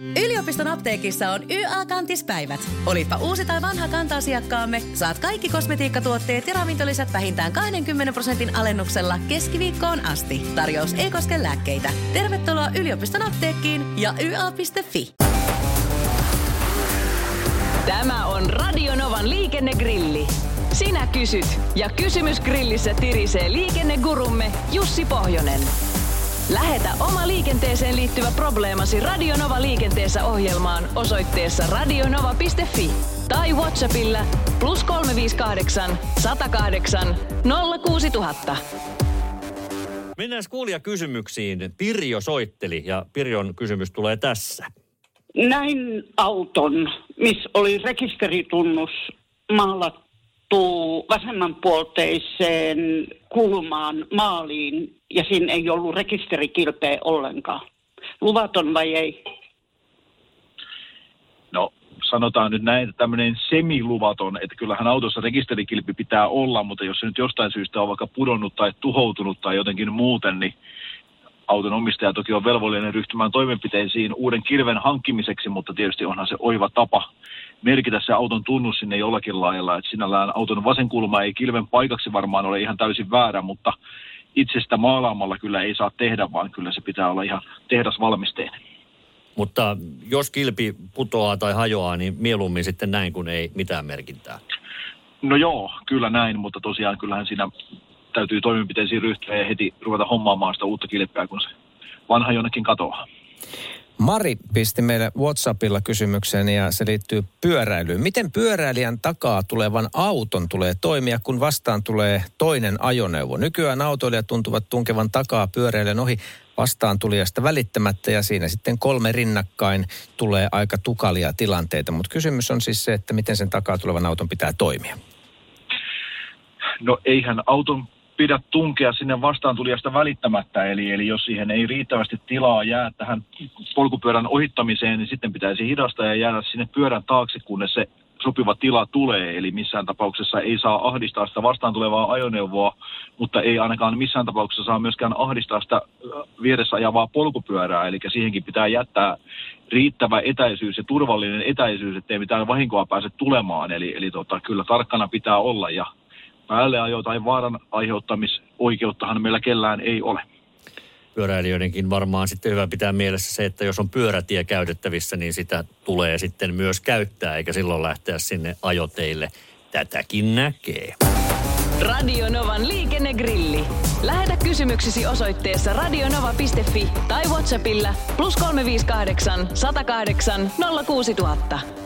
Yliopiston apteekissa on YA-kantispäivät. Olipa uusi tai vanha kanta-asiakkaamme, saat kaikki kosmetiikkatuotteet ja ravintolisät vähintään 20 prosentin alennuksella keskiviikkoon asti. Tarjous ei koske lääkkeitä. Tervetuloa yliopiston apteekkiin ja YA.fi. Tämä on Radionovan liikennegrilli. Sinä kysyt ja kysymys grillissä tirisee liikennegurumme Jussi Pohjonen. Lähetä oma liikenteeseen liittyvä probleemasi Radionova liikenteessä ohjelmaan osoitteessa radionova.fi tai Whatsappilla plus 358 108 06000. Mennään kuulijakysymyksiin. Pirjo soitteli ja Pirjon kysymys tulee tässä. näin auton, missä oli rekisteritunnus maalattu vasemmanpuolteiseen kulmaan maaliin ja siinä ei ollut rekisterikilpeä ollenkaan. Luvaton vai ei? No sanotaan nyt näin, että tämmöinen semiluvaton, että kyllähän autossa rekisterikilpi pitää olla, mutta jos se nyt jostain syystä on vaikka pudonnut tai tuhoutunut tai jotenkin muuten, niin auton omistaja toki on velvollinen ryhtymään toimenpiteisiin uuden kilven hankkimiseksi, mutta tietysti onhan se oiva tapa merkitä se auton tunnus sinne jollakin lailla. Että sinällään auton vasenkulma ei kilven paikaksi varmaan ole ihan täysin väärä, mutta itsestä maalaamalla kyllä ei saa tehdä, vaan kyllä se pitää olla ihan tehdasvalmisteinen. Mutta jos kilpi putoaa tai hajoaa, niin mieluummin sitten näin, kun ei mitään merkintää. No joo, kyllä näin, mutta tosiaan kyllähän siinä täytyy toimenpiteisiin ryhtyä ja heti ruveta hommaamaan sitä uutta kilpeä, kun se vanha jonnekin katoaa. Mari pisti meille WhatsAppilla kysymyksen ja se liittyy pyöräilyyn. Miten pyöräilijän takaa tulevan auton tulee toimia, kun vastaan tulee toinen ajoneuvo? Nykyään autoilijat tuntuvat tunkevan takaa pyöräilijän ohi vastaan tulijasta välittämättä ja siinä sitten kolme rinnakkain tulee aika tukalia tilanteita. Mutta kysymys on siis se, että miten sen takaa tulevan auton pitää toimia. No eihän auton pidä tunkea sinne vastaantulijasta välittämättä, eli, eli jos siihen ei riittävästi tilaa jää tähän polkupyörän ohittamiseen, niin sitten pitäisi hidastaa ja jäädä sinne pyörän taakse, kunnes se sopiva tila tulee, eli missään tapauksessa ei saa ahdistaa sitä vastaan tulevaa ajoneuvoa, mutta ei ainakaan missään tapauksessa saa myöskään ahdistaa sitä vieressä ajavaa polkupyörää, eli siihenkin pitää jättää riittävä etäisyys ja turvallinen etäisyys, ettei mitään vahinkoa pääse tulemaan, eli, eli tota, kyllä tarkkana pitää olla ja päälleajo tai vaaran aiheuttamisoikeuttahan meillä kellään ei ole. Pyöräilijöidenkin varmaan sitten hyvä pitää mielessä se, että jos on pyörätie käytettävissä, niin sitä tulee sitten myös käyttää, eikä silloin lähteä sinne ajoteille. Tätäkin näkee. Radionovan liikennegrilli. Lähetä kysymyksesi osoitteessa radionova.fi tai Whatsappilla plus 358 108 06000.